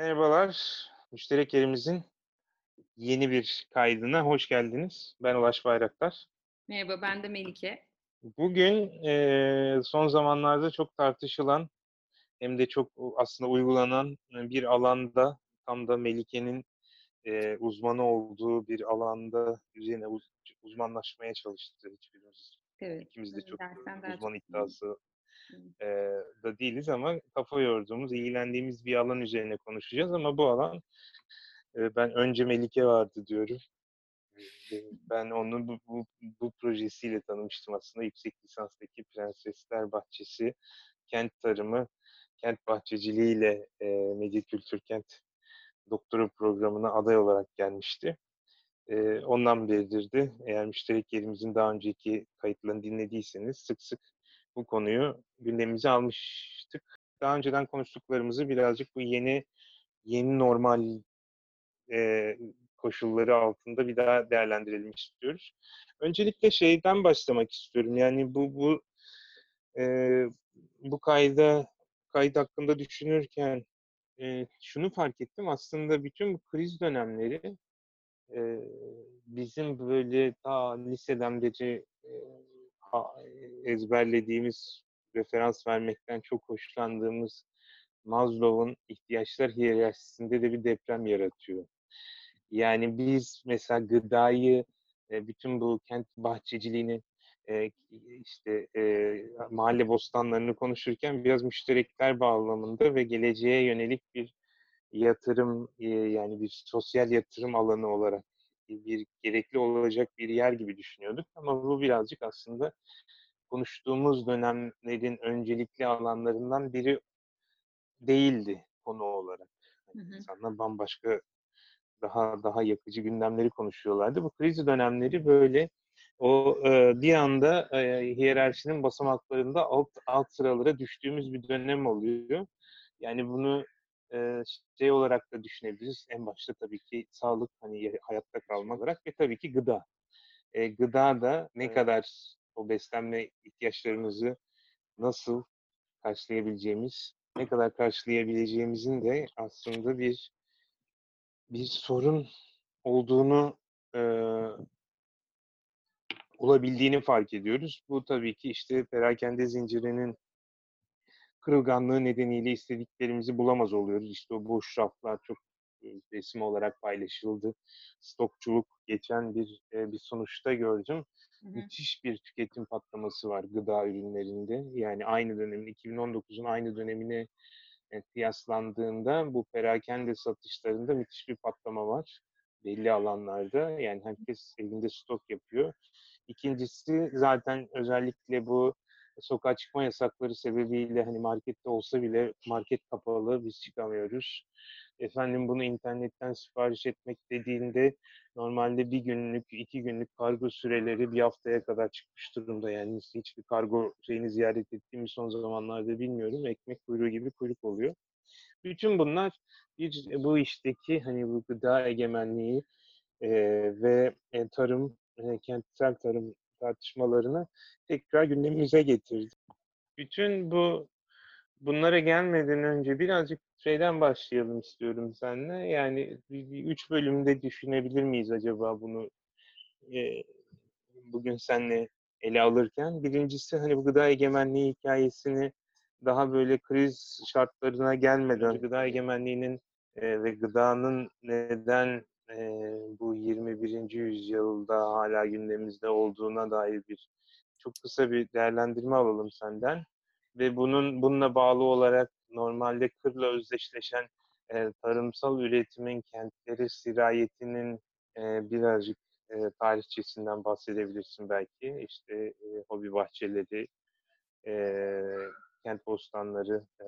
Merhabalar, müşterek yerimizin yeni bir kaydına hoş geldiniz. Ben Ulaş Bayraktar. Merhaba, ben de Melike. Bugün eee, son zamanlarda çok tartışılan hem de çok aslında uygulanan e, bir alanda tam da Melike'nin eee, uzmanı olduğu bir alanda üzerine uz- uzmanlaşmaya çalıştı hiçbirimiz. Evet, İkimiz de çok uzman iddiası Eee, da değiliz ama kafa yorduğumuz, ilgilendiğimiz bir alan üzerine konuşacağız ama bu alan e, ben önce Melike vardı diyorum. E, Ben onu bu, bu, bu projesiyle tanımıştım aslında. Yüksek lisanstaki Prensesler Bahçesi, kent tarımı, kent bahçeciliğiyle e, Medya Kültür Kent doktora programına aday olarak gelmişti. E, ondan beridir de eğer müşterek yerimizin daha önceki kayıtlarını dinlediyseniz sık sık bu konuyu gündemimize almıştık. Daha önceden konuştuklarımızı birazcık bu yeni yeni normal e, koşulları altında bir daha değerlendirelim istiyoruz. Öncelikle şeyden başlamak istiyorum. Yani bu bu e, bu kayda kayıt hakkında düşünürken e, şunu fark ettim. Aslında bütün bu kriz dönemleri e, bizim böyle ta liseden beri ezberlediğimiz referans vermekten çok hoşlandığımız Maslow'un ihtiyaçlar hiyerarşisinde de bir deprem yaratıyor. Yani biz mesela gıdayı, e, bütün bu kent bahçeciliğini, e, işte e, mahalle bostanlarını konuşurken biraz müşterekler bağlamında ve geleceğe yönelik bir yatırım, yani bir sosyal yatırım alanı olarak bir gerekli olacak bir yer gibi düşünüyorduk. Ama bu birazcık aslında konuştuğumuz dönemlerin öncelikli alanlarından biri değildi konu olarak. Hı hı. İnsanlar bambaşka daha daha yakıcı gündemleri konuşuyorlardı. Bu kriz dönemleri böyle o e, bir anda e, hiyerarşinin basamaklarında alt alt sıralara düştüğümüz bir dönem oluyor. Yani bunu e, şey olarak da düşünebiliriz. En başta tabii ki sağlık, hani hayatta kalmak olarak ve tabii ki gıda. E, gıda da ne kadar o beslenme ihtiyaçlarımızı nasıl karşılayabileceğimiz, ne kadar karşılayabileceğimizin de aslında bir bir sorun olduğunu e, olabildiğini fark ediyoruz. Bu tabii ki işte perakende zincirinin kırılganlığı nedeniyle istediklerimizi bulamaz oluyoruz. İşte o boş raflar çok resim olarak paylaşıldı. Stokçuluk geçen bir e, bir sonuçta gördüm. Hı hı. Müthiş bir tüketim patlaması var gıda ürünlerinde. Yani aynı dönemin 2019'un aynı dönemine e, kıyaslandığında bu perakende satışlarında müthiş bir patlama var belli alanlarda. Yani herkes evinde stok yapıyor. İkincisi zaten özellikle bu sokağa çıkma yasakları sebebiyle hani markette olsa bile market kapalı biz çıkamıyoruz. Efendim bunu internetten sipariş etmek dediğinde normalde bir günlük, iki günlük kargo süreleri bir haftaya kadar çıkmış durumda. Yani hiçbir kargo şeyini ziyaret ettiğimiz son zamanlarda bilmiyorum. Ekmek kuyruğu gibi kuyruk oluyor. Bütün bunlar bir bu işteki hani bu gıda egemenliği e, ve e, tarım, e, kentsel tarım tartışmalarını tekrar gündemimize getirdi. Bütün bu bunlara gelmeden önce birazcık şeyden başlayalım istiyorum seninle. Yani bir, bir üç bölümde düşünebilir miyiz acaba bunu e, bugün seninle ele alırken? Birincisi hani bu gıda egemenliği hikayesini daha böyle kriz şartlarına gelmeden gıda egemenliğinin e, ve gıdanın neden e, bu 21. yüzyılda hala gündemimizde olduğuna dair bir çok kısa bir değerlendirme alalım senden ve bunun bununla bağlı olarak normalde kırla özdeşleşen e, tarımsal üretimin kentleri sirayetinin e, birazcık e, tarihçesinden bahsedebilirsin belki. İşte e, hobi bahçeleri, e, kent bostanları, e,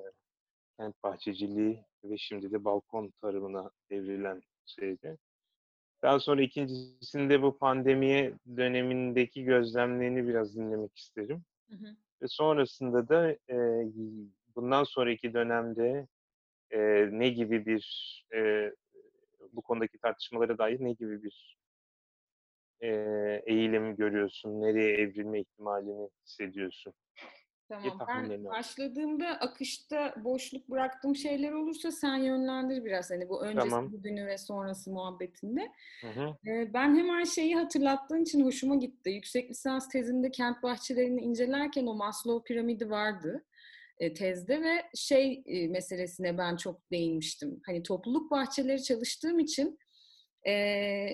kent bahçeciliği ve şimdi de balkon tarımına devrilen şeydi. Daha sonra ikincisinde bu pandemiye dönemindeki gözlemlerini biraz dinlemek isterim. Hı hı. Ve sonrasında da e, bundan sonraki dönemde e, ne gibi bir e, bu konudaki tartışmalara dair ne gibi bir e, eğilim görüyorsun? Nereye evrilme ihtimalini hissediyorsun? Tamam. Ben başladığımda akışta boşluk bıraktığım şeyler olursa sen yönlendir biraz hani bu öncesi Tamam. bugünü ve sonrası muhabbetinde. Hı hı. Ee, Ben hemen şeyi hatırlattığın için hoşuma gitti. Yüksek lisans tezimde kent bahçelerini incelerken o Maslow piramidi vardı e, tezde ve şey e, meselesine ben çok değinmiştim. Hani topluluk bahçeleri çalıştığım için e,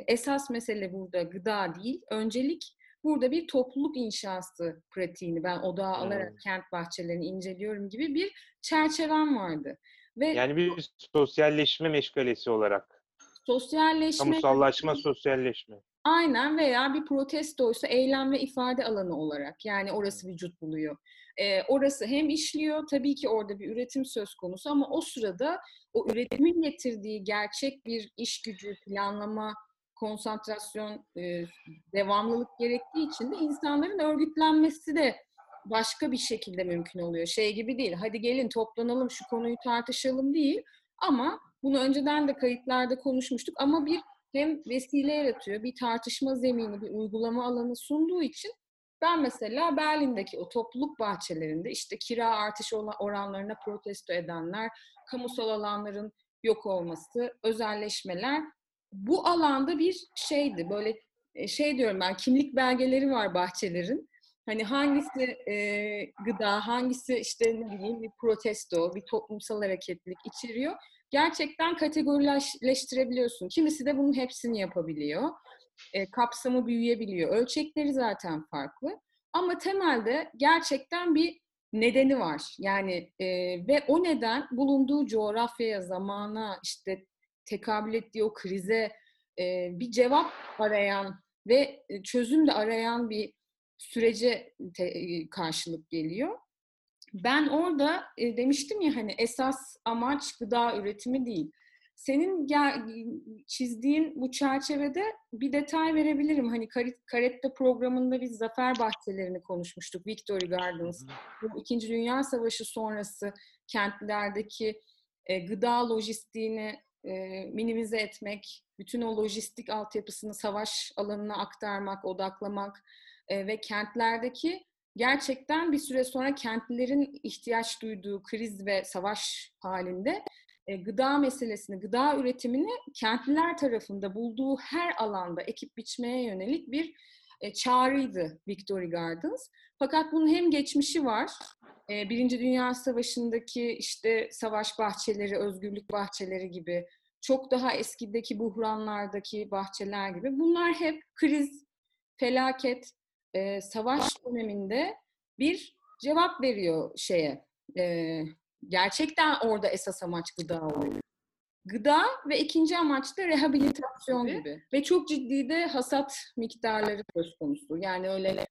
esas mesele burada gıda değil, öncelik burada bir topluluk inşası pratiğini ben odağa alarak Hmm. kent bahçelerini inceliyorum gibi bir çerçevem vardı. Ve Yani bir sosyalleşme meşgalesi olarak. sosyalleşme Kamusallaşma, sosyalleşme. Aynen veya bir protestoysa eylem ve ifade alanı olarak yani orası vücut buluyor. Ee, orası hem işliyor tabii ki orada bir üretim söz konusu ama o sırada o üretimin getirdiği gerçek bir iş gücü, planlama, konsantrasyon, e, devamlılık gerektiği için de insanların örgütlenmesi de başka bir şekilde mümkün oluyor. Şey gibi değil, hadi gelin toplanalım şu konuyu tartışalım değil ama bunu önceden de kayıtlarda konuşmuştuk ama bir hem vesile yaratıyor, bir tartışma zemini, bir uygulama alanı sunduğu için ben mesela Berlin'deki o topluluk bahçelerinde işte kira artış oranlarına protesto edenler, kamusal alanların yok olması, özelleşmeler bu alanda bir şeydi. Böyle e, şey diyorum ben kimlik belgeleri var bahçelerin. Hani hangisi e, gıda, hangisi işte ne bileyim bir protesto, bir toplumsal hareketlilik içeriyor gerçekten kategorileştirebiliyorsun. Kimisi de bunun hepsini yapabiliyor. E, kapsamı büyüyebiliyor. Ölçekleri zaten farklı. Ama temelde gerçekten bir nedeni var. Yani e, ve o neden bulunduğu coğrafyaya, zamana, işte tekabül ettiği o krize e, bir cevap arayan ve e, çözüm de arayan bir sürece te- e, karşılık geliyor. Ben orada e, demiştim ya hani esas amaç gıda üretimi değil. Senin gel, çizdiğin bu çerçevede bir detay verebilirim. Hani Kar- Karetta programında biz zafer bahçelerini konuşmuştuk. Victory Gardens. Bu İkinci Dünya Savaşı sonrası kentlerdeki e, gıda lojistiğini e, minimize etmek, bütün o lojistik altyapısını savaş alanına aktarmak, odaklamak e, ve kentlerdeki gerçekten bir süre sonra kentlilerin ihtiyaç duyduğu kriz ve savaş halinde e, gıda meselesini, gıda üretimini kentliler tarafında bulduğu her alanda ekip biçmeye yönelik bir e, çağrıydı Victory Gardens. Fakat bunun hem geçmişi var, e, Birinci Dünya Savaşı'ndaki işte savaş bahçeleri, özgürlük bahçeleri gibi, çok daha eskideki buhranlardaki bahçeler gibi. Bunlar hep kriz, felaket, e, savaş döneminde bir cevap veriyor şeye. E, gerçekten orada esas amaç gıda oluyor. Gıda ve ikinci amaç da rehabilitasyon gibi. Ve çok ciddi de hasat miktarları söz konusu. Yani öyle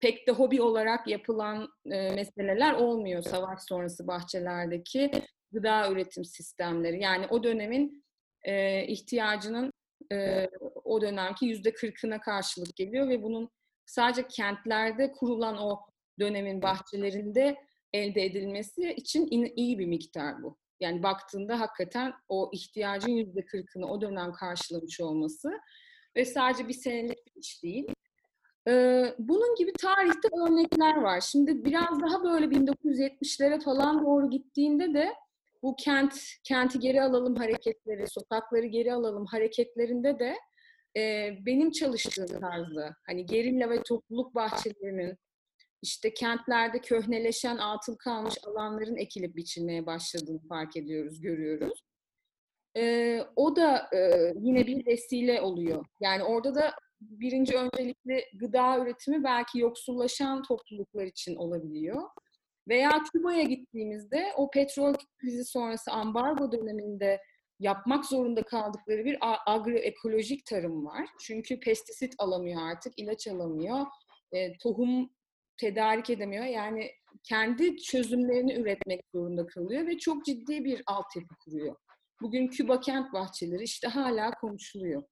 pek de hobi olarak yapılan e, meseleler olmuyor savaş sonrası bahçelerdeki gıda üretim sistemleri. Yani o dönemin e, ihtiyacının e, o dönemki yüzde kırkına karşılık geliyor ve bunun sadece kentlerde kurulan o dönemin bahçelerinde elde edilmesi için in, iyi bir miktar bu. Yani baktığında hakikaten o ihtiyacın yüzde kırkını o dönem karşılamış olması ve sadece bir senelik bir iş değil. Ee, bunun gibi tarihte örnekler var. Şimdi biraz daha böyle 1970'lere falan doğru gittiğinde de bu kent kenti geri alalım hareketleri, sokakları geri alalım hareketlerinde de e, benim çalıştığım tarzda hani gerilla ve topluluk bahçelerinin işte kentlerde köhneleşen atıl kalmış alanların ekilip biçilmeye başladığını fark ediyoruz, görüyoruz. E, o da e, yine bir vesile oluyor. Yani orada da birinci öncelikli gıda üretimi belki yoksullaşan topluluklar için olabiliyor. Veya Küba'ya gittiğimizde o petrol krizi sonrası ambargo döneminde yapmak zorunda kaldıkları bir agroekolojik tarım var. Çünkü pestisit alamıyor artık, ilaç alamıyor, e, tohum tedarik edemiyor. Yani kendi çözümlerini üretmek zorunda kalıyor ve çok ciddi bir altyapı kuruyor. Bugün Küba kent bahçeleri işte hala konuşuluyor.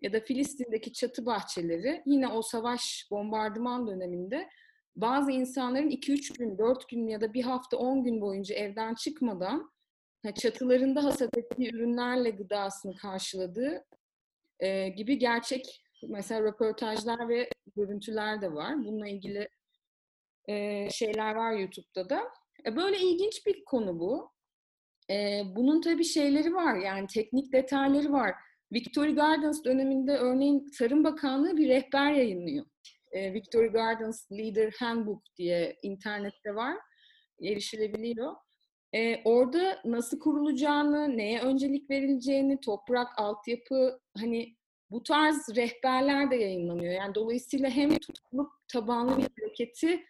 Ya da Filistin'deki çatı bahçeleri yine o savaş bombardıman döneminde bazı insanların 2-3 gün, 4 gün ya da bir hafta 10 gün boyunca evden çıkmadan çatılarında hasat ettiği ürünlerle gıdasını karşıladığı e, gibi gerçek mesela röportajlar ve görüntüler de var. Bununla ilgili şeyler var YouTube'da da. E, böyle ilginç bir konu bu. Bunun tabii şeyleri var yani teknik detayları var. Victory Gardens döneminde örneğin Tarım Bakanlığı bir rehber yayınlıyor. E, Victory Gardens Leader Handbook diye internette var. Erişilebiliyor. E, orada nasıl kurulacağını, neye öncelik verileceğini, toprak, altyapı, hani bu tarz rehberler de yayınlanıyor. Yani dolayısıyla hem tutukluk tabanlı bir hareketi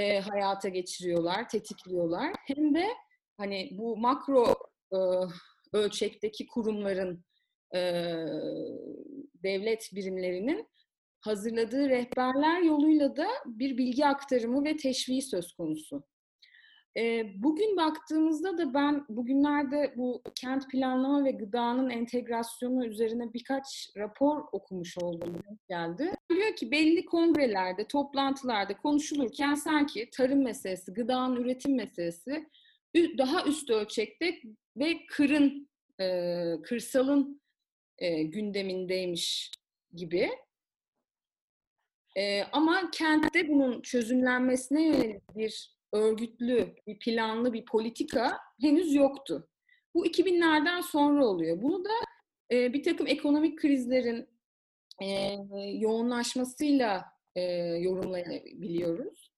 e, hayata geçiriyorlar, tetikliyorlar. Hem de hani bu makro e, ölçekteki kurumların, e, devlet birimlerinin hazırladığı rehberler yoluyla da bir bilgi aktarımı ve teşviği söz konusu. Bugün baktığımızda da ben bugünlerde bu kent planlama ve gıdanın entegrasyonu üzerine birkaç rapor okumuş oldum geldi. Diyor ki belli kongrelerde, toplantılarda konuşulurken sanki tarım meselesi, gıdanın üretim meselesi daha üst ölçekte ve kırın, kırsalın gündemindeymiş gibi. Ama kentte bunun çözümlenmesine yönelik bir örgütlü, bir planlı bir politika henüz yoktu. Bu 2000'lerden sonra oluyor. Bunu da e, bir takım ekonomik krizlerin e, yoğunlaşmasıyla e, yorumlayabiliyoruz.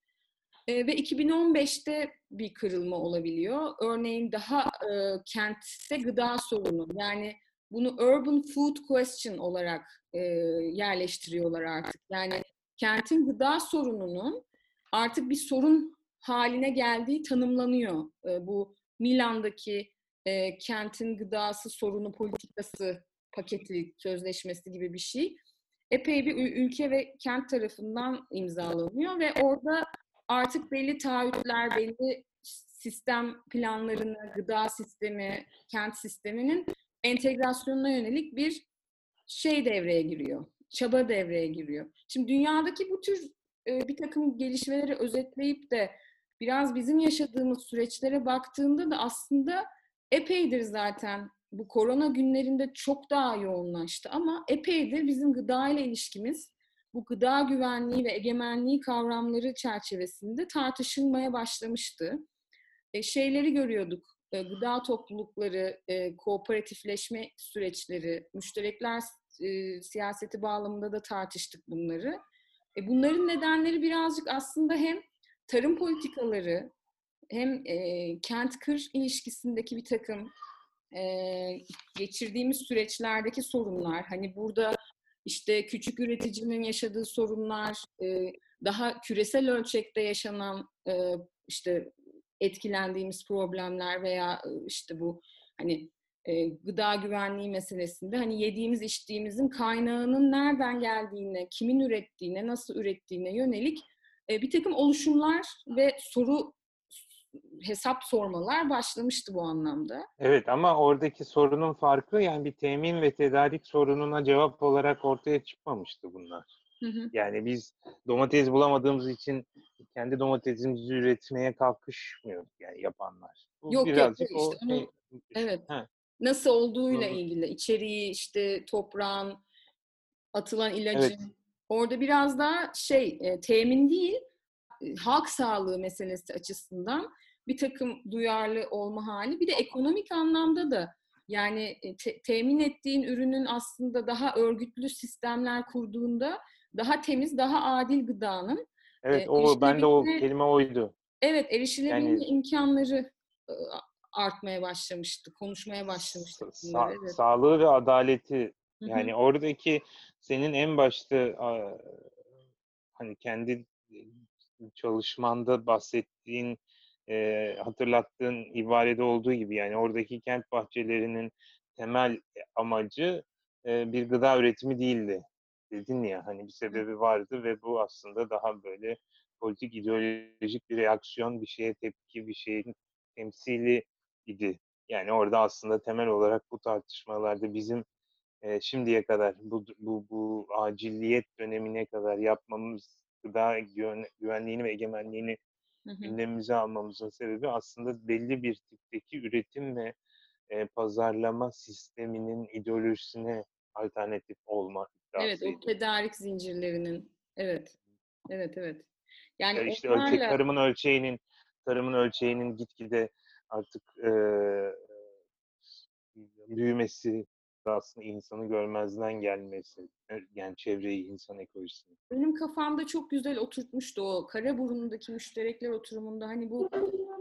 E, ve 2015'te bir kırılma olabiliyor. Örneğin daha e, kentte gıda sorunu yani bunu urban food question olarak e, yerleştiriyorlar artık. Yani kentin gıda sorununun artık bir sorun haline geldiği tanımlanıyor. E, bu Milan'daki e, kentin gıdası sorunu politikası paketi sözleşmesi gibi bir şey. Epey bir ülke ve kent tarafından imzalanıyor ve orada artık belli taahhütler, belli sistem planlarını, gıda sistemi, kent sisteminin entegrasyonuna yönelik bir şey devreye giriyor. Çaba devreye giriyor. Şimdi dünyadaki bu tür bir takım gelişmeleri özetleyip de biraz bizim yaşadığımız süreçlere baktığında da aslında epeydir zaten bu korona günlerinde çok daha yoğunlaştı ama epeydir bizim gıda ile ilişkimiz bu gıda güvenliği ve egemenliği kavramları çerçevesinde tartışılmaya başlamıştı. E, şeyleri görüyorduk, e, gıda toplulukları, e, kooperatifleşme süreçleri, müşterekler e, siyaseti bağlamında da tartıştık bunları. E, bunların nedenleri birazcık aslında hem tarım politikaları hem e, kent-kır ilişkisindeki bir takım e, geçirdiğimiz süreçlerdeki sorunlar, hani burada işte küçük üreticinin yaşadığı sorunlar, e, daha küresel ölçekte yaşanan e, işte etkilendiğimiz problemler veya işte bu hani e, gıda güvenliği meselesinde hani yediğimiz içtiğimizin kaynağının nereden geldiğine, kimin ürettiğine, nasıl ürettiğine yönelik e, bir takım oluşumlar ve soru hesap sormalar başlamıştı bu anlamda. Evet ama oradaki sorunun farkı yani bir temin ve tedarik sorununa cevap olarak ortaya çıkmamıştı bunlar. Hı hı. Yani biz domates bulamadığımız için kendi domatesimizi üretmeye kalkışmıyoruz yani yapanlar. Bu yok birazcık yok işte o onu, şey, evet. He. Nasıl olduğuyla hı. ilgili içeriği işte toprağın atılan ilacın evet. Orada biraz daha şey e, temin değil, e, halk sağlığı meselesi açısından bir takım duyarlı olma hali. Bir de ekonomik anlamda da yani e, te- temin ettiğin ürünün aslında daha örgütlü sistemler kurduğunda daha temiz, daha adil gıdanın Evet, o ben de o kelime oydu. Evet, erişilebilme yani, imkanları artmaya başlamıştı, konuşmaya başlamıştı. Sa- evet. Sağlığı ve adaleti yani Hı-hı. oradaki senin en başta hani kendi çalışmanda bahsettiğin, e, hatırlattığın ibarede olduğu gibi yani oradaki kent bahçelerinin temel amacı e, bir gıda üretimi değildi. Dedin ya hani bir sebebi vardı ve bu aslında daha böyle politik ideolojik bir reaksiyon, bir şeye tepki, bir şeyin temsili idi. Yani orada aslında temel olarak bu tartışmalarda bizim e, şimdiye kadar bu, bu, bu acilliyet dönemine kadar yapmamız gıda güvenliğini ve egemenliğini hı hı. gündemimize almamızın sebebi aslında belli bir tipteki üretim ve e, pazarlama sisteminin ideolojisine alternatif olma Evet, o tedarik zincirlerinin. Evet. Evet, evet. Yani Ya işte onlarla... ölçek, tarımın ölçeğinin tarımın ölçeğinin gitgide artık e, büyümesi aslında insanı görmezden gelmesi, yani çevreyi, insan ekolojisini. Benim kafamda çok güzel oturtmuştu o Karaburun'daki müşterekler oturumunda hani bu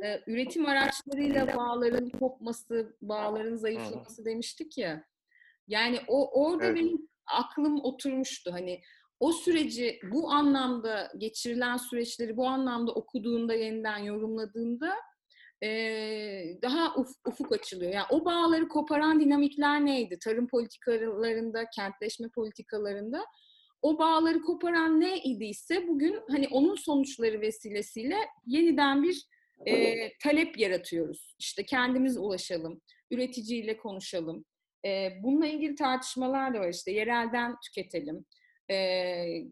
e, üretim araçlarıyla bağların kopması, bağların zayıflaması demiştik ya. Yani o orada evet. benim aklım oturmuştu. Hani o süreci bu anlamda geçirilen süreçleri bu anlamda okuduğunda yeniden yorumladığında e, daha uf, ufuk açılıyor. Yani o bağları koparan dinamikler neydi? Tarım politikalarında, kentleşme politikalarında o bağları koparan ne idiyse bugün hani onun sonuçları vesilesiyle yeniden bir e, talep yaratıyoruz. İşte kendimiz ulaşalım, üreticiyle konuşalım. E, bununla ilgili tartışmalar da var işte yerelden tüketelim, e,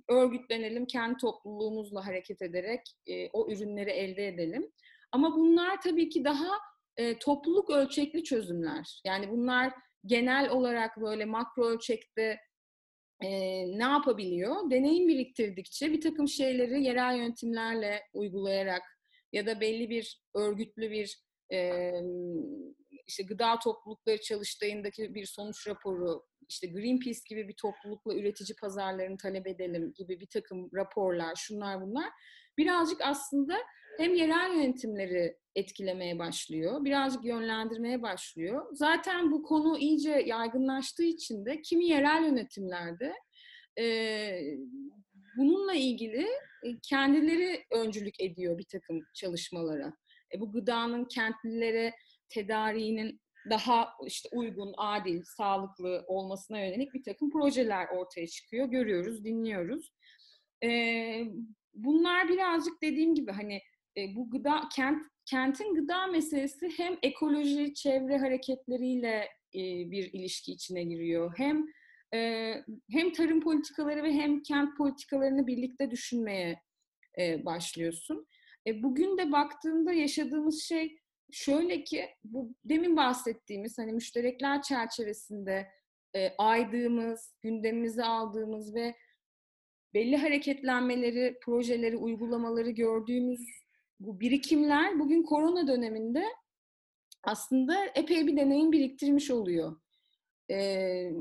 örgütlenelim, kendi topluluğumuzla hareket ederek e, o ürünleri elde edelim. Ama bunlar tabii ki daha e, topluluk ölçekli çözümler. Yani bunlar genel olarak böyle makro ölçekte e, ne yapabiliyor? Deneyim biriktirdikçe bir takım şeyleri yerel yöntemlerle uygulayarak ya da belli bir örgütlü bir e, işte gıda toplulukları çalıştığındaki bir sonuç raporu, işte Greenpeace gibi bir toplulukla üretici pazarlarını talep edelim gibi bir takım raporlar, şunlar bunlar birazcık aslında hem yerel yönetimleri etkilemeye başlıyor, birazcık yönlendirmeye başlıyor. Zaten bu konu iyice yaygınlaştığı için de kimi yerel yönetimlerde e, bununla ilgili kendileri öncülük ediyor bir takım çalışmalara. E, bu gıdanın kentlilere tedariğinin daha işte uygun, adil, sağlıklı olmasına yönelik bir takım projeler ortaya çıkıyor. Görüyoruz, dinliyoruz. E, bunlar birazcık dediğim gibi hani e, bu gıda kent kentin gıda meselesi hem ekoloji, çevre hareketleriyle e, bir ilişki içine giriyor. Hem e, hem tarım politikaları ve hem kent politikalarını birlikte düşünmeye başlıyorsun. Bugün de baktığında yaşadığımız şey şöyle ki bu demin bahsettiğimiz hani müşterekler çerçevesinde aydığımız, gündemimize aldığımız ve belli hareketlenmeleri, projeleri, uygulamaları gördüğümüz bu birikimler bugün korona döneminde aslında epey bir deneyim biriktirmiş oluyor. Ee,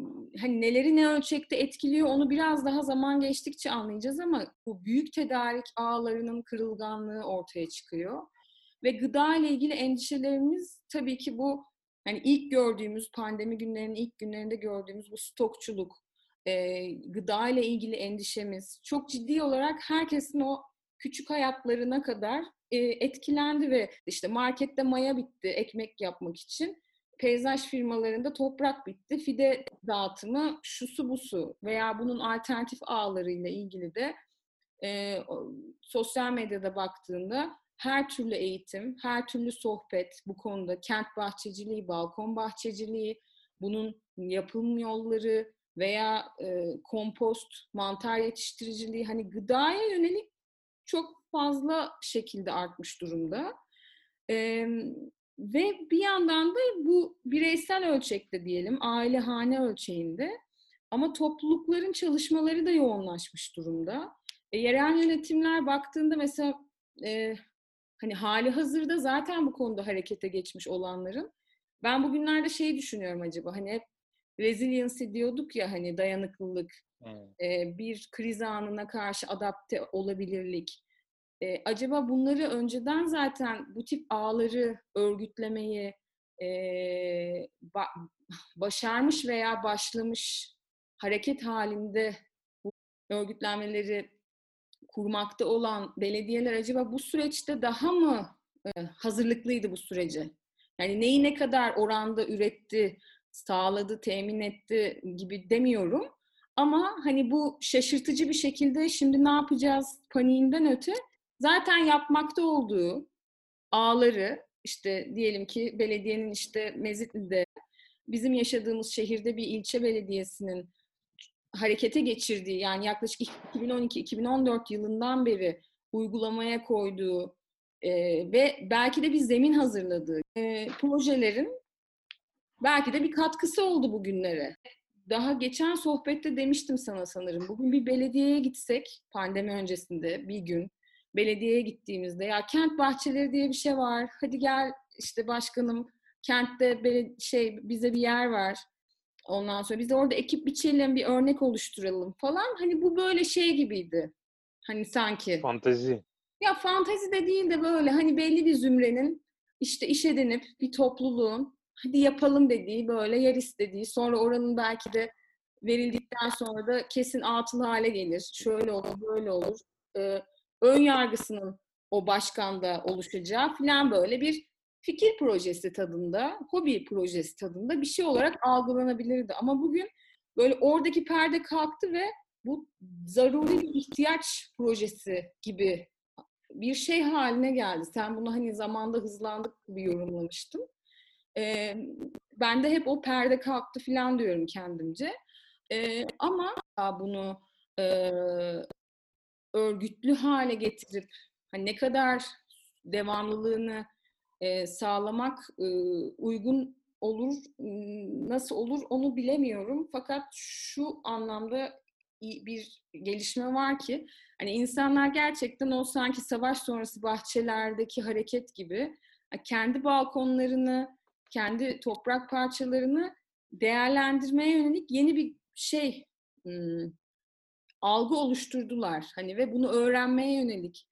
hani neleri ne ölçekte etkiliyor onu biraz daha zaman geçtikçe anlayacağız ama bu büyük tedarik ağlarının kırılganlığı ortaya çıkıyor. Ve gıda ile ilgili endişelerimiz tabii ki bu hani ilk gördüğümüz pandemi günlerinin ilk günlerinde gördüğümüz bu stokçuluk, e, gıda ile ilgili endişemiz çok ciddi olarak herkesin o küçük hayatlarına kadar e, etkilendi ve işte markette maya bitti ekmek yapmak için. Peyzaj firmalarında toprak bitti, fide dağıtımı şusu busu veya bunun alternatif ağlarıyla ilgili de e, sosyal medyada baktığında her türlü eğitim, her türlü sohbet bu konuda kent bahçeciliği, balkon bahçeciliği, bunun yapım yolları veya e, kompost, mantar yetiştiriciliği hani gıdaya yönelik çok fazla şekilde artmış durumda. Ee, ve bir yandan da bu bireysel ölçekte diyelim, aile hane ölçeğinde ama toplulukların çalışmaları da yoğunlaşmış durumda. E, yerel yönetimler baktığında mesela e, hani hali hazırda zaten bu konuda harekete geçmiş olanların ben bugünlerde şey düşünüyorum acaba hani hep resiliency diyorduk ya hani dayanıklılık, e, bir kriz anına karşı adapte olabilirlik. E, acaba bunları önceden zaten bu tip ağları örgütlemeyi e, ba- başarmış veya başlamış hareket halinde bu örgütlenmeleri kurmakta olan belediyeler acaba bu süreçte daha mı e, hazırlıklıydı bu sürece? Yani neyi ne kadar oranda üretti, sağladı, temin etti gibi demiyorum. Ama hani bu şaşırtıcı bir şekilde şimdi ne yapacağız paniğinden öte zaten yapmakta olduğu ağları işte diyelim ki belediyenin işte Mezitli'de bizim yaşadığımız şehirde bir ilçe belediyesinin harekete geçirdiği yani yaklaşık 2012-2014 yılından beri uygulamaya koyduğu e, ve belki de bir zemin hazırladığı e, projelerin belki de bir katkısı oldu bugünlere. Daha geçen sohbette demiştim sana sanırım. Bugün bir belediyeye gitsek pandemi öncesinde bir gün belediyeye gittiğimizde ya kent bahçeleri diye bir şey var. Hadi gel işte başkanım kentte böyle şey bize bir yer ver. Ondan sonra biz de orada ekip biçelim, bir örnek oluşturalım falan. Hani bu böyle şey gibiydi. Hani sanki. Fantazi. Ya fantezi de değil de böyle hani belli bir zümrenin işte iş edinip bir topluluğun hadi yapalım dediği böyle yer istediği sonra oranın belki de verildikten sonra da kesin atıl hale gelir. Şöyle olur, böyle olur. Ee, ön yargısının o başkanda oluşacağı falan böyle bir fikir projesi tadında, hobi projesi tadında bir şey olarak algılanabilirdi. Ama bugün böyle oradaki perde kalktı ve bu zaruri bir ihtiyaç projesi gibi bir şey haline geldi. Sen bunu hani zamanda hızlandık gibi yorumlamıştın. Ee, ben de hep o perde kalktı falan diyorum kendimce. Ee, ama bunu e, örgütlü hale getirip hani ne kadar devamlılığını e, sağlamak e, uygun olur, nasıl olur onu bilemiyorum. Fakat şu anlamda bir gelişme var ki hani insanlar gerçekten o sanki savaş sonrası bahçelerdeki hareket gibi kendi balkonlarını, kendi toprak parçalarını değerlendirmeye yönelik yeni bir şey ım, algı oluşturdular. Hani ve bunu öğrenmeye yönelik,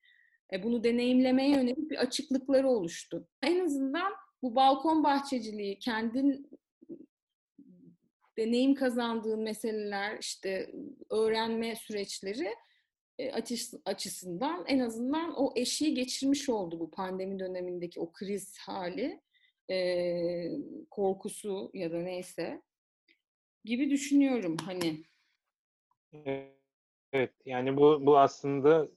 e, bunu deneyimlemeye yönelik bir açıklıkları oluştu. En azından bu balkon bahçeciliği, kendin deneyim kazandığın meseleler, işte öğrenme süreçleri açısından en azından o eşiği geçirmiş oldu bu pandemi dönemindeki o kriz hali, korkusu ya da neyse gibi düşünüyorum hani. Evet yani bu bu aslında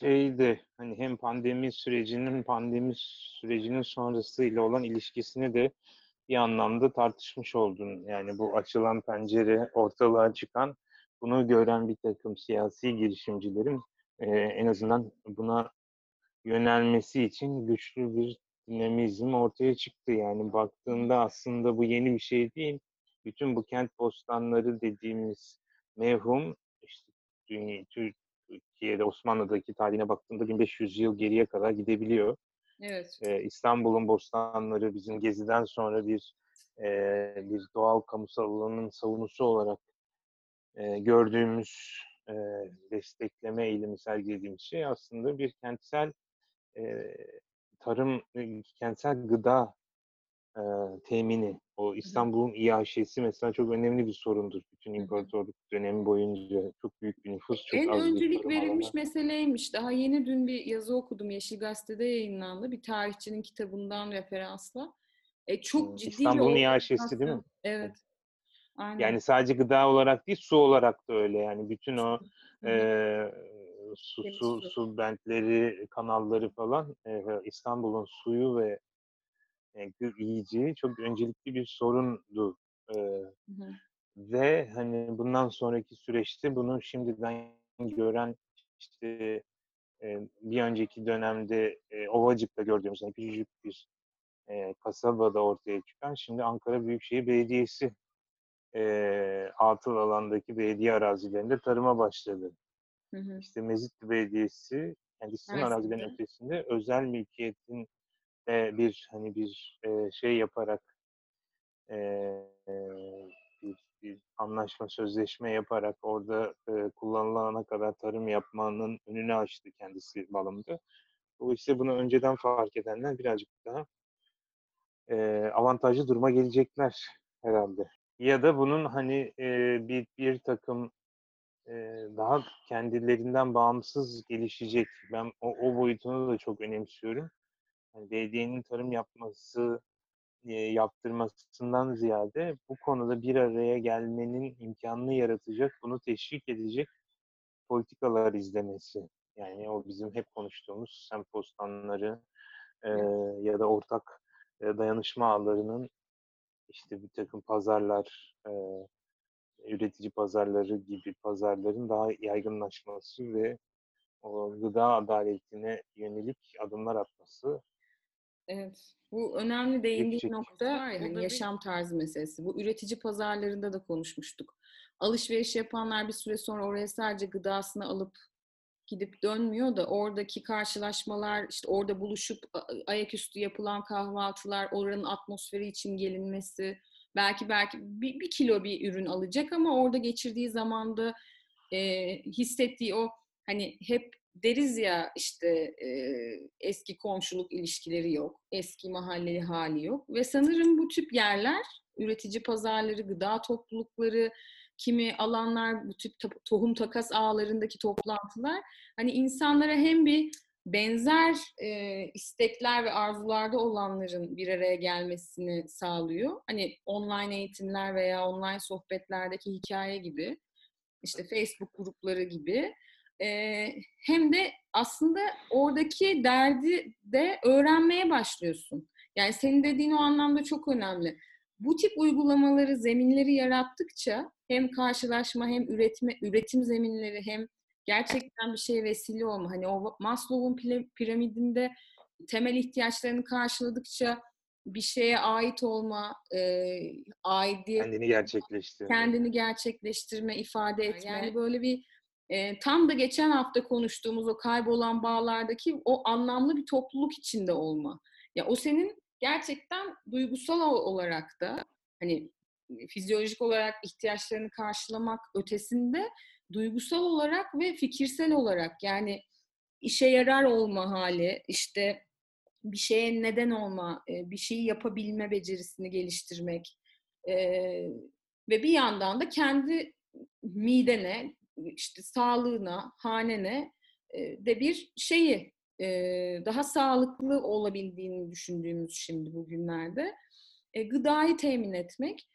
şeydi hani hem pandemi sürecinin pandemi sürecinin sonrasıyla olan ilişkisini de bir anlamda tartışmış oldun. Yani bu açılan pencere ortalığa çıkan bunu gören bir takım siyasi girişimcilerin e, en azından buna yönelmesi için güçlü bir dinamizm ortaya çıktı. Yani baktığında aslında bu yeni bir şey değil. Bütün bu kent postanları dediğimiz mevhum işte dünya, Türkiye'de Osmanlı'daki tarihine baktığında 1500 yıl geriye kadar gidebiliyor. Evet. Ee, İstanbul'un bostanları bizim geziden sonra bir e, bir doğal kamusal alanın savunusu olarak e, gördüğümüz e, destekleme eğilimi sergilediğimiz şey aslında bir kentsel e, tarım, e, kentsel gıda e, temini. O İstanbul'un iaşesi mesela çok önemli bir sorundur. Bütün imparatorluk dönemi boyunca çok büyük bir nüfus, çok en az öncelik verilmiş alanı. meseleymiş. Daha yeni dün bir yazı okudum. Yeşil Gazete'de yayınlandı. Bir tarihçinin kitabından referansla. E, çok ciddi İstanbul'un iaşesi değil mi? Evet. Aynen. Yani sadece gıda olarak değil, su olarak da öyle. Yani bütün o e, su, su, su bentleri, kanalları falan e, İstanbul'un suyu ve e, yiyeceği çok öncelikli bir sorundu. E, Hı hı. ve hani bundan sonraki süreçte bunu şimdiden gören işte e, bir önceki dönemde e, Ovacık'ta gördüğümüz yani küçücük bir e, kasabada ortaya çıkan şimdi Ankara Büyükşehir Belediyesi e, atıl alandaki belediye arazilerinde tarıma başladı. Hı hı. İşte Mezitli Belediyesi kendisinin Mersin'de. arazilerin ötesinde özel mülkiyetin e, bir hani bir e, şey yaparak e, bir, bir anlaşma sözleşme yaparak orada e, kullanılana kadar tarım yapmanın önünü açtı kendisi balımda. Dolayısıyla bunu önceden fark edenler birazcık daha e, avantajlı duruma gelecekler herhalde. Ya da bunun hani e, bir bir takım e, daha kendilerinden bağımsız gelişecek. Ben o, o boyutunu da çok önemsiyorum. Yani belediyenin tarım yapması, e, yaptırmasından ziyade bu konuda bir araya gelmenin imkanını yaratacak, bunu teşvik edecek politikalar izlemesi. Yani o bizim hep konuştuğumuz sempostanları e, ya da ortak e, dayanışma ağlarının işte bir takım pazarlar, e, üretici pazarları gibi pazarların daha yaygınlaşması ve o gıda adaletine yönelik adımlar atması Evet. Bu önemli değindiğin Gelecek. nokta var ya Bu da bir- yaşam tarzı meselesi. Bu üretici pazarlarında da konuşmuştuk. Alışveriş yapanlar bir süre sonra oraya sadece gıdasını alıp gidip dönmüyor da oradaki karşılaşmalar, işte orada buluşup ayaküstü yapılan kahvaltılar, oranın atmosferi için gelinmesi, belki belki bir, bir kilo bir ürün alacak ama orada geçirdiği zamanda e, hissettiği o hani hep deriz ya işte e, eski komşuluk ilişkileri yok, eski mahalleli hali yok ve sanırım bu tip yerler üretici pazarları, gıda toplulukları, kimi alanlar bu tip tohum takas ağlarındaki toplantılar hani insanlara hem bir benzer e, istekler ve arzularda olanların bir araya gelmesini sağlıyor. Hani online eğitimler veya online sohbetlerdeki hikaye gibi, işte Facebook grupları gibi. E, hem de aslında oradaki derdi de öğrenmeye başlıyorsun. Yani senin dediğin o anlamda çok önemli. Bu tip uygulamaları, zeminleri yarattıkça hem karşılaşma hem üretme, üretim zeminleri hem gerçekten bir şeye vesile olma. Hani o Maslow'un piramidinde temel ihtiyaçlarını karşıladıkça bir şeye ait olma, e, aidiyet, kendini gerçekleştirme, kendini gerçekleştirme, ifade etme. Yani böyle bir e, tam da geçen hafta konuştuğumuz o kaybolan bağlardaki o anlamlı bir topluluk içinde olma. Ya o senin gerçekten duygusal olarak da hani fizyolojik olarak ihtiyaçlarını karşılamak ötesinde duygusal olarak ve fikirsel olarak yani işe yarar olma hali, işte bir şeye neden olma, bir şeyi yapabilme becerisini geliştirmek ve bir yandan da kendi midene, işte sağlığına, hanene de bir şeyi daha sağlıklı olabildiğini düşündüğümüz şimdi bugünlerde gıdayı temin etmek.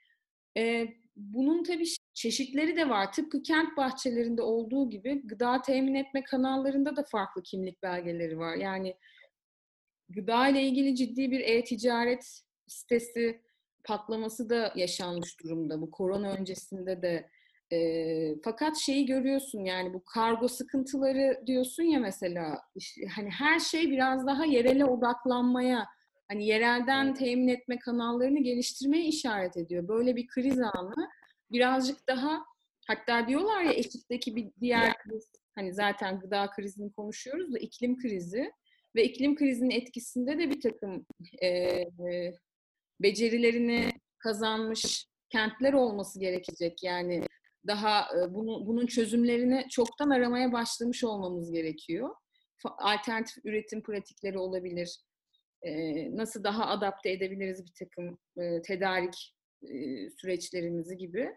Bunun tabii çeşitleri de var. Tıpkı kent bahçelerinde olduğu gibi gıda temin etme kanallarında da farklı kimlik belgeleri var. Yani gıda ile ilgili ciddi bir e-ticaret sitesi patlaması da yaşanmış durumda. Bu korona öncesinde de e, fakat şeyi görüyorsun yani bu kargo sıkıntıları diyorsun ya mesela işte, hani her şey biraz daha yerele odaklanmaya hani yerelden temin etme kanallarını geliştirmeye işaret ediyor. Böyle bir kriz anı birazcık daha hatta diyorlar ya eşitteki bir diğer kriz hani zaten gıda krizini konuşuyoruz da iklim krizi ve iklim krizinin etkisinde de bir takım e, e, becerilerini kazanmış kentler olması gerekecek. Yani daha e, bunu, bunun çözümlerini çoktan aramaya başlamış olmamız gerekiyor. Alternatif üretim pratikleri olabilir. E, nasıl daha adapte edebiliriz bir takım e, süreçlerimizi gibi.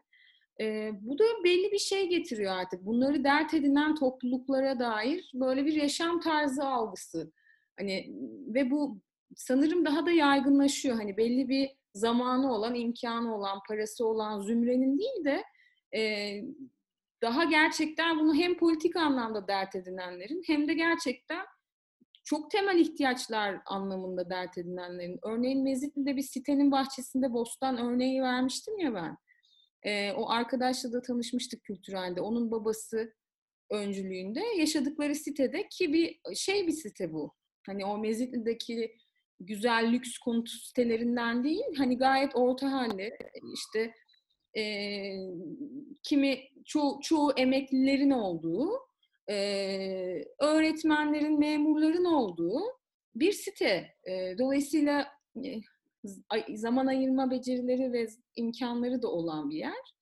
bu da belli bir şey getiriyor artık. Bunları dert edinen topluluklara dair böyle bir yaşam tarzı algısı. Hani ve bu sanırım daha da yaygınlaşıyor. Hani belli bir zamanı olan, imkanı olan, parası olan zümrenin değil de e, daha gerçekten bunu hem politik anlamda dert edinenlerin hem de gerçekten çok temel ihtiyaçlar anlamında dert edinenlerin. Örneğin Mezitli'de bir sitenin bahçesinde bostan örneği vermiştim ya ben. E, o arkadaşla da tanışmıştık kültürelde. Onun babası öncülüğünde yaşadıkları sitede ki bir şey bir site bu. Hani o Mezitli'deki güzel lüks konut sitelerinden değil, hani gayet orta halli işte e, kimi ço- çoğu emeklilerin olduğu, e, öğretmenlerin, memurların olduğu bir site. E, dolayısıyla e, zaman ayırma becerileri ve imkanları da olan bir yer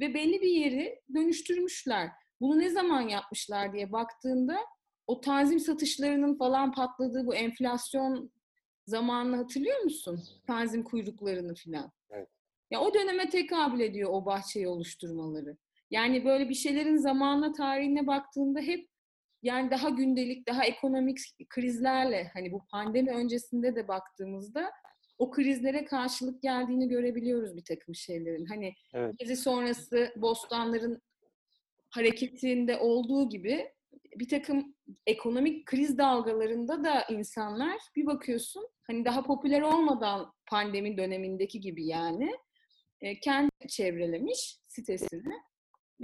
ve belli bir yeri dönüştürmüşler. Bunu ne zaman yapmışlar diye baktığında o tanzim satışlarının falan patladığı bu enflasyon zamanını hatırlıyor musun? Tanzim kuyruklarını filan. Evet. Ya o döneme tekabül ediyor o bahçeyi oluşturmaları. Yani böyle bir şeylerin zamanla tarihine baktığında hep yani daha gündelik, daha ekonomik krizlerle hani bu pandemi öncesinde de baktığımızda o krizlere karşılık geldiğini görebiliyoruz bir takım şeylerin. Hani evet. gezi sonrası bostanların hareketinde olduğu gibi bir takım ekonomik kriz dalgalarında da insanlar bir bakıyorsun hani daha popüler olmadan pandemi dönemindeki gibi yani e, kendi çevrelemiş sitesini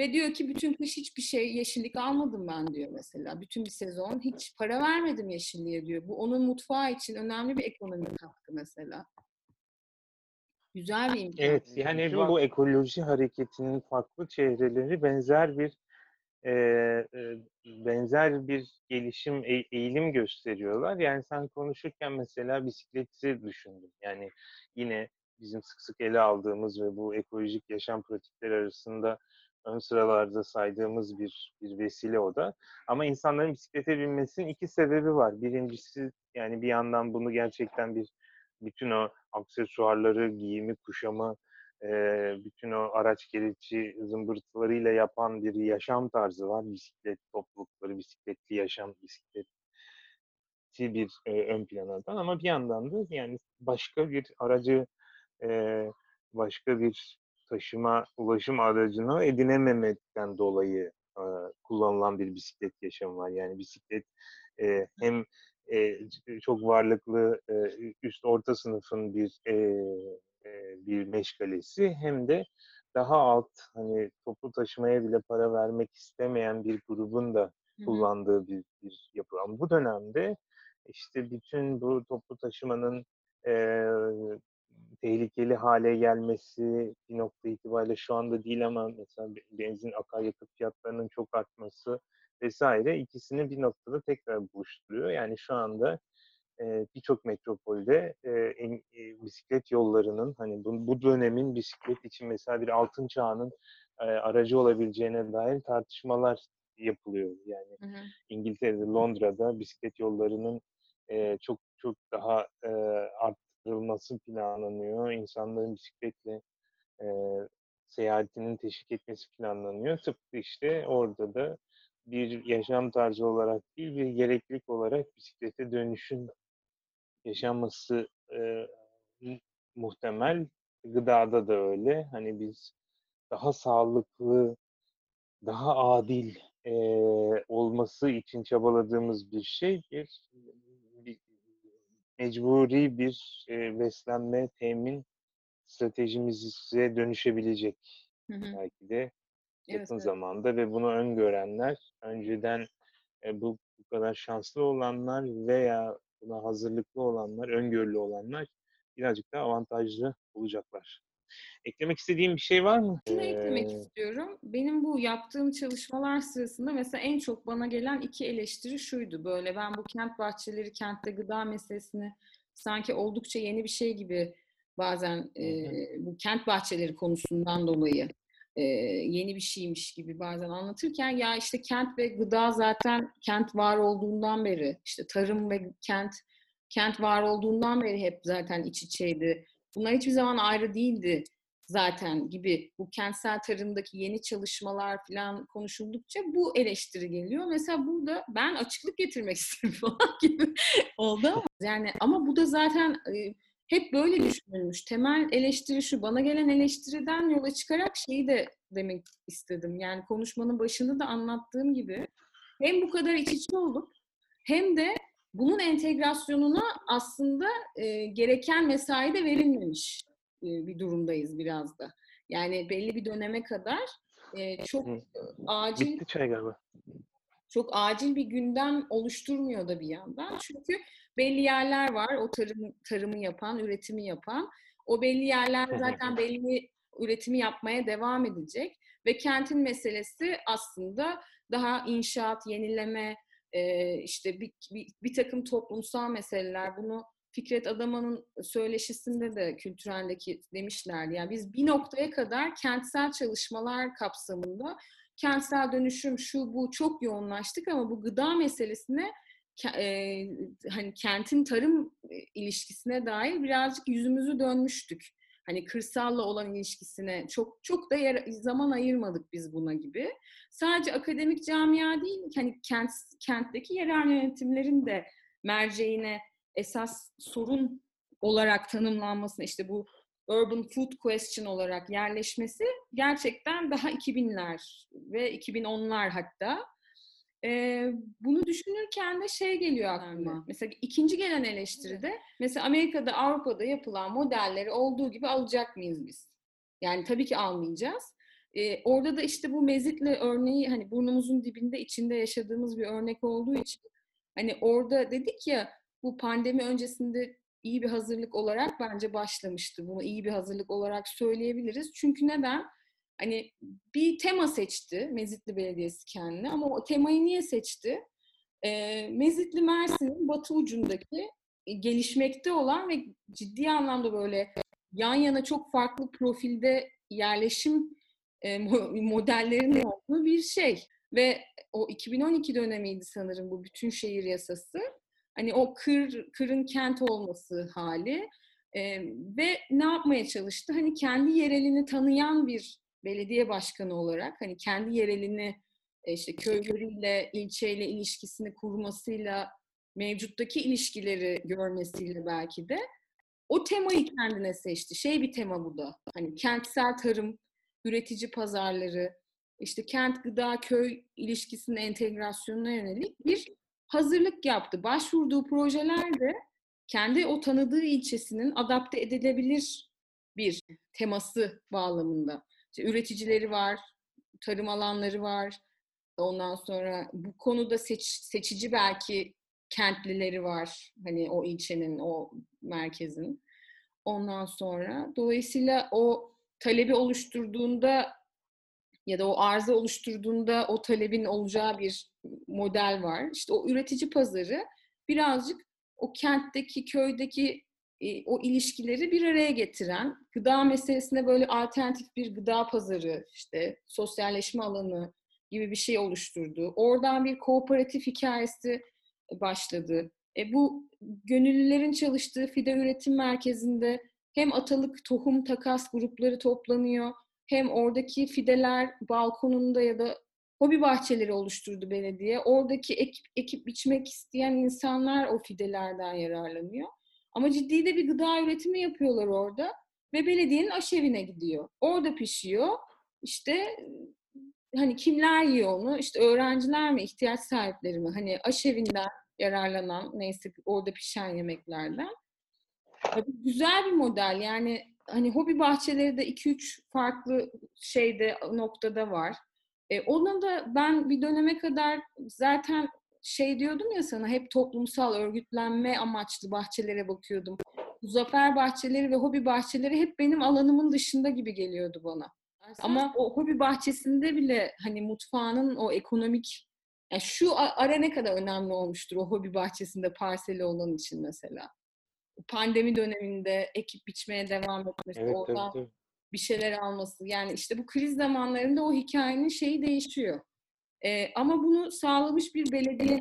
ve diyor ki bütün kış hiçbir şey yeşillik almadım ben diyor mesela. Bütün bir sezon hiç para vermedim yeşilliğe diyor. Bu onun mutfağı için önemli bir ekonomik katkı mesela. Güzel bir imkan. Evet yani bu ekoloji hareketinin farklı çevreleri benzer bir e, e, benzer bir gelişim, e, eğilim gösteriyorlar. Yani sen konuşurken mesela bisikleti düşündüm. Yani yine bizim sık sık ele aldığımız ve bu ekolojik yaşam pratikleri arasında ön sıralarda saydığımız bir bir vesile o da. Ama insanların bisiklete binmesinin iki sebebi var. Birincisi yani bir yandan bunu gerçekten bir bütün o aksesuarları, giyimi, kuşamı, bütün o araç gereçi zımbırtılarıyla yapan bir yaşam tarzı var. Bisiklet toplulukları, bisikletli yaşam, bisiklet bir e, ön planadan ama bir yandan da yani başka bir aracı e, başka bir taşıma, ulaşım aracını edinememekten dolayı e, kullanılan bir bisiklet yaşamı var. Yani bisiklet e, hem e, çok varlıklı e, üst orta sınıfın bir e, e, bir meşgalesi hem de daha alt hani toplu taşımaya bile para vermek istemeyen bir grubun da kullandığı bir, bir yapı. Ama bu dönemde işte bütün bu toplu taşımanın e, tehlikeli hale gelmesi bir nokta itibariyle şu anda değil ama mesela benzin akaryakıt fiyatlarının çok artması vesaire ikisini bir noktada tekrar buluşturuyor. Yani şu anda e, birçok metropolde e, en, e, bisiklet yollarının hani bu, bu dönemin bisiklet için mesela bir altın çağının e, aracı olabileceğine dair tartışmalar yapılıyor. Yani hı hı. İngiltere'de, Londra'da bisiklet yollarının e, çok çok daha e, arttırılması planlanıyor. İnsanların bisikletle e, seyahatinin teşvik etmesi planlanıyor. Tıpkı işte orada da bir yaşam tarzı olarak değil, bir gereklilik olarak bisiklete dönüşün yaşanması e, muhtemel. Gıdada da öyle. Hani biz daha sağlıklı, daha adil e, olması için çabaladığımız bir şey bir mecburi bir e, beslenme temin stratejimize dönüşebilecek hı hı. belki de yakın evet, zamanda ve bunu öngörenler önceden e, bu, bu kadar şanslı olanlar veya buna hazırlıklı olanlar, öngörülü olanlar birazcık daha avantajlı olacaklar. Eklemek istediğim bir şey var mı? Şunu ee... eklemek istiyorum. Benim bu yaptığım çalışmalar sırasında mesela en çok bana gelen iki eleştiri şuydu. Böyle ben bu kent bahçeleri, kentte gıda meselesini sanki oldukça yeni bir şey gibi bazen e, bu kent bahçeleri konusundan dolayı e, yeni bir şeymiş gibi bazen anlatırken ya işte kent ve gıda zaten kent var olduğundan beri işte tarım ve kent kent var olduğundan beri hep zaten iç içeydi. Bunlar hiçbir zaman ayrı değildi zaten gibi bu kentsel tarımdaki yeni çalışmalar falan konuşuldukça bu eleştiri geliyor. Mesela burada ben açıklık getirmek istedim falan gibi oldu ama yani ama bu da zaten e, hep böyle düşünülmüş. Temel eleştiri şu, bana gelen eleştiriden yola çıkarak şeyi de demek istedim. Yani konuşmanın başında da anlattığım gibi hem bu kadar iç içe olup hem de bunun entegrasyonuna aslında e, gereken mesai de verilmemiş e, bir durumdayız biraz da. Yani belli bir döneme kadar e, çok Hı. acil Bitti çay galiba. Çok acil bir gündem oluşturmuyor da bir yandan. Çünkü belli yerler var o tarım tarımı yapan, üretimi yapan. O belli yerler zaten belli üretimi yapmaya devam edecek ve kentin meselesi aslında daha inşaat, yenileme, işte bir, bir, bir takım toplumsal meseleler. Bunu Fikret Adaman'ın söyleşisinde de kültüreldeki demişlerdi. Yani biz bir noktaya kadar kentsel çalışmalar kapsamında kentsel dönüşüm şu bu çok yoğunlaştık ama bu gıda meselesine e, hani kentin tarım ilişkisine dair birazcık yüzümüzü dönmüştük. Hani kırsalla olan ilişkisine çok çok da yer, zaman ayırmadık biz buna gibi. Sadece akademik camia değil, hani kent kentteki yerel yönetimlerin de merceğine esas sorun olarak tanımlanmasına işte bu urban food question olarak yerleşmesi gerçekten daha 2000'ler ve 2010'lar hatta e, bunu düşünürken de şey geliyor aklıma. Mesela ikinci gelen eleştiride mesela Amerika'da, Avrupa'da yapılan modelleri olduğu gibi alacak mıyız biz? Yani tabii ki almayacağız. E, orada da işte bu mezitle örneği hani burnumuzun dibinde içinde yaşadığımız bir örnek olduğu için hani orada dedik ya bu pandemi öncesinde iyi bir hazırlık olarak bence başlamıştı. Bunu iyi bir hazırlık olarak söyleyebiliriz. Çünkü neden? Hani bir tema seçti Mezitli Belediyesi kendine ama o temayı niye seçti? E, Mezitli Mersin'in batı ucundaki e, gelişmekte olan ve ciddi anlamda böyle yan yana çok farklı profilde yerleşim e, modellerinin olduğu bir şey. Ve o 2012 dönemiydi sanırım bu bütün şehir yasası. Hani o kır, kırın kent olması hali. E, ve ne yapmaya çalıştı? Hani kendi yerelini tanıyan bir belediye başkanı olarak hani kendi yerelini işte köyleriyle, ilçeyle ilişkisini kurmasıyla, mevcuttaki ilişkileri görmesiyle belki de o temayı kendine seçti. Şey bir tema bu da. Hani kentsel tarım, üretici pazarları, işte kent gıda köy ilişkisinin entegrasyonuna yönelik bir hazırlık yaptı. Başvurduğu projelerde kendi o tanıdığı ilçesinin adapte edilebilir bir teması bağlamında. İşte üreticileri var, tarım alanları var. Ondan sonra bu konuda seç, seçici belki kentlileri var. Hani o ilçenin, o merkezin. Ondan sonra dolayısıyla o talebi oluşturduğunda ya da o arzı oluşturduğunda o talebin olacağı bir model var. İşte o üretici pazarı birazcık o kentteki, köydeki o ilişkileri bir araya getiren, gıda meselesine böyle alternatif bir gıda pazarı, işte sosyalleşme alanı gibi bir şey oluşturdu. Oradan bir kooperatif hikayesi başladı. E, bu gönüllülerin çalıştığı fide üretim merkezinde hem atalık tohum takas grupları toplanıyor, hem oradaki fideler balkonunda ya da hobi bahçeleri oluşturdu belediye. Oradaki ekip, ekip biçmek isteyen insanlar o fidelerden yararlanıyor. Ama ciddi de bir gıda üretimi yapıyorlar orada ve belediyenin aşevine gidiyor. Orada pişiyor. İşte hani kimler yiyor onu? İşte öğrenciler mi, ihtiyaç sahipleri mi? Hani aşevinden yararlanan neyse orada pişen yemeklerden. Güzel bir model. Yani hani hobi bahçeleri de 2-3 farklı şeyde noktada var. E, ona da ben bir döneme kadar zaten şey diyordum ya sana hep toplumsal örgütlenme amaçlı bahçelere bakıyordum. Zafer bahçeleri ve hobi bahçeleri hep benim alanımın dışında gibi geliyordu bana. Ama o hobi bahçesinde bile hani mutfağının o ekonomik yani şu ara ne kadar önemli olmuştur o hobi bahçesinde parseli olan için mesela. Pandemi döneminde ekip biçmeye devam etmesi, evet, oradan tabii, tabii. bir şeyler alması. Yani işte bu kriz zamanlarında o hikayenin şeyi değişiyor. E, ama bunu sağlamış bir belediye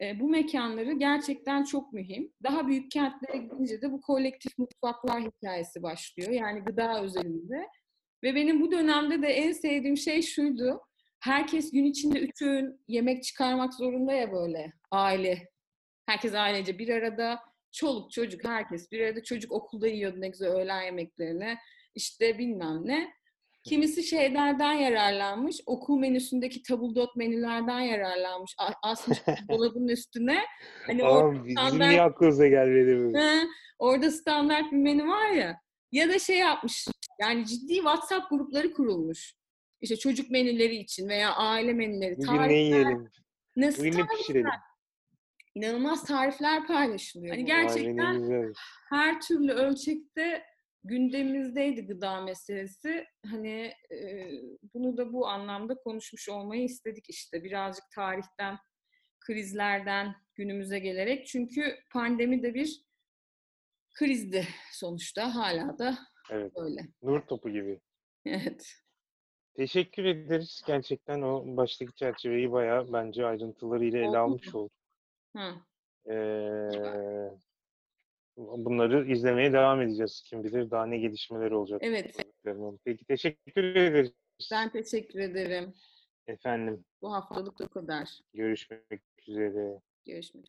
e, bu mekanları gerçekten çok mühim. Daha büyük kentlere gidince de bu kolektif mutfaklar hikayesi başlıyor. Yani gıda özelinde. Ve benim bu dönemde de en sevdiğim şey şuydu. Herkes gün içinde üç öğün yemek çıkarmak zorunda ya böyle aile. Herkes ailece bir arada. Çoluk çocuk herkes bir arada. Çocuk okulda yiyordu ne güzel öğlen yemeklerini. İşte bilmem ne. Kimisi şeylerden yararlanmış. Okul menüsündeki tabuldot menülerden yararlanmış. Asmış dolabın üstüne. Hani Aa, standart... niye aklınıza gelmedi bu? orada standart bir menü var ya. Ya da şey yapmış. Yani ciddi WhatsApp grupları kurulmuş. İşte çocuk menüleri için veya aile menüleri. Bugün tarifler, ne yiyelim? Nasıl Bugün ne pişirelim? İnanılmaz tarifler paylaşılıyor. Hani gerçekten her türlü ölçekte gündemimizdeydi gıda meselesi. Hani e, bunu da bu anlamda konuşmuş olmayı istedik işte. Birazcık tarihten, krizlerden günümüze gelerek. Çünkü pandemi de bir krizdi sonuçta. Hala da evet. öyle. Nur topu gibi. Evet. Teşekkür ederiz. Gerçekten o baştaki çerçeveyi bayağı bence ayrıntılarıyla ele almış olduk. Hı. Ee, bunları izlemeye devam edeceğiz. Kim bilir daha ne gelişmeler olacak. Evet. Peki teşekkür ederiz. Ben teşekkür ederim. Efendim. Bu haftalık bu kadar. Görüşmek üzere. Görüşmek üzere.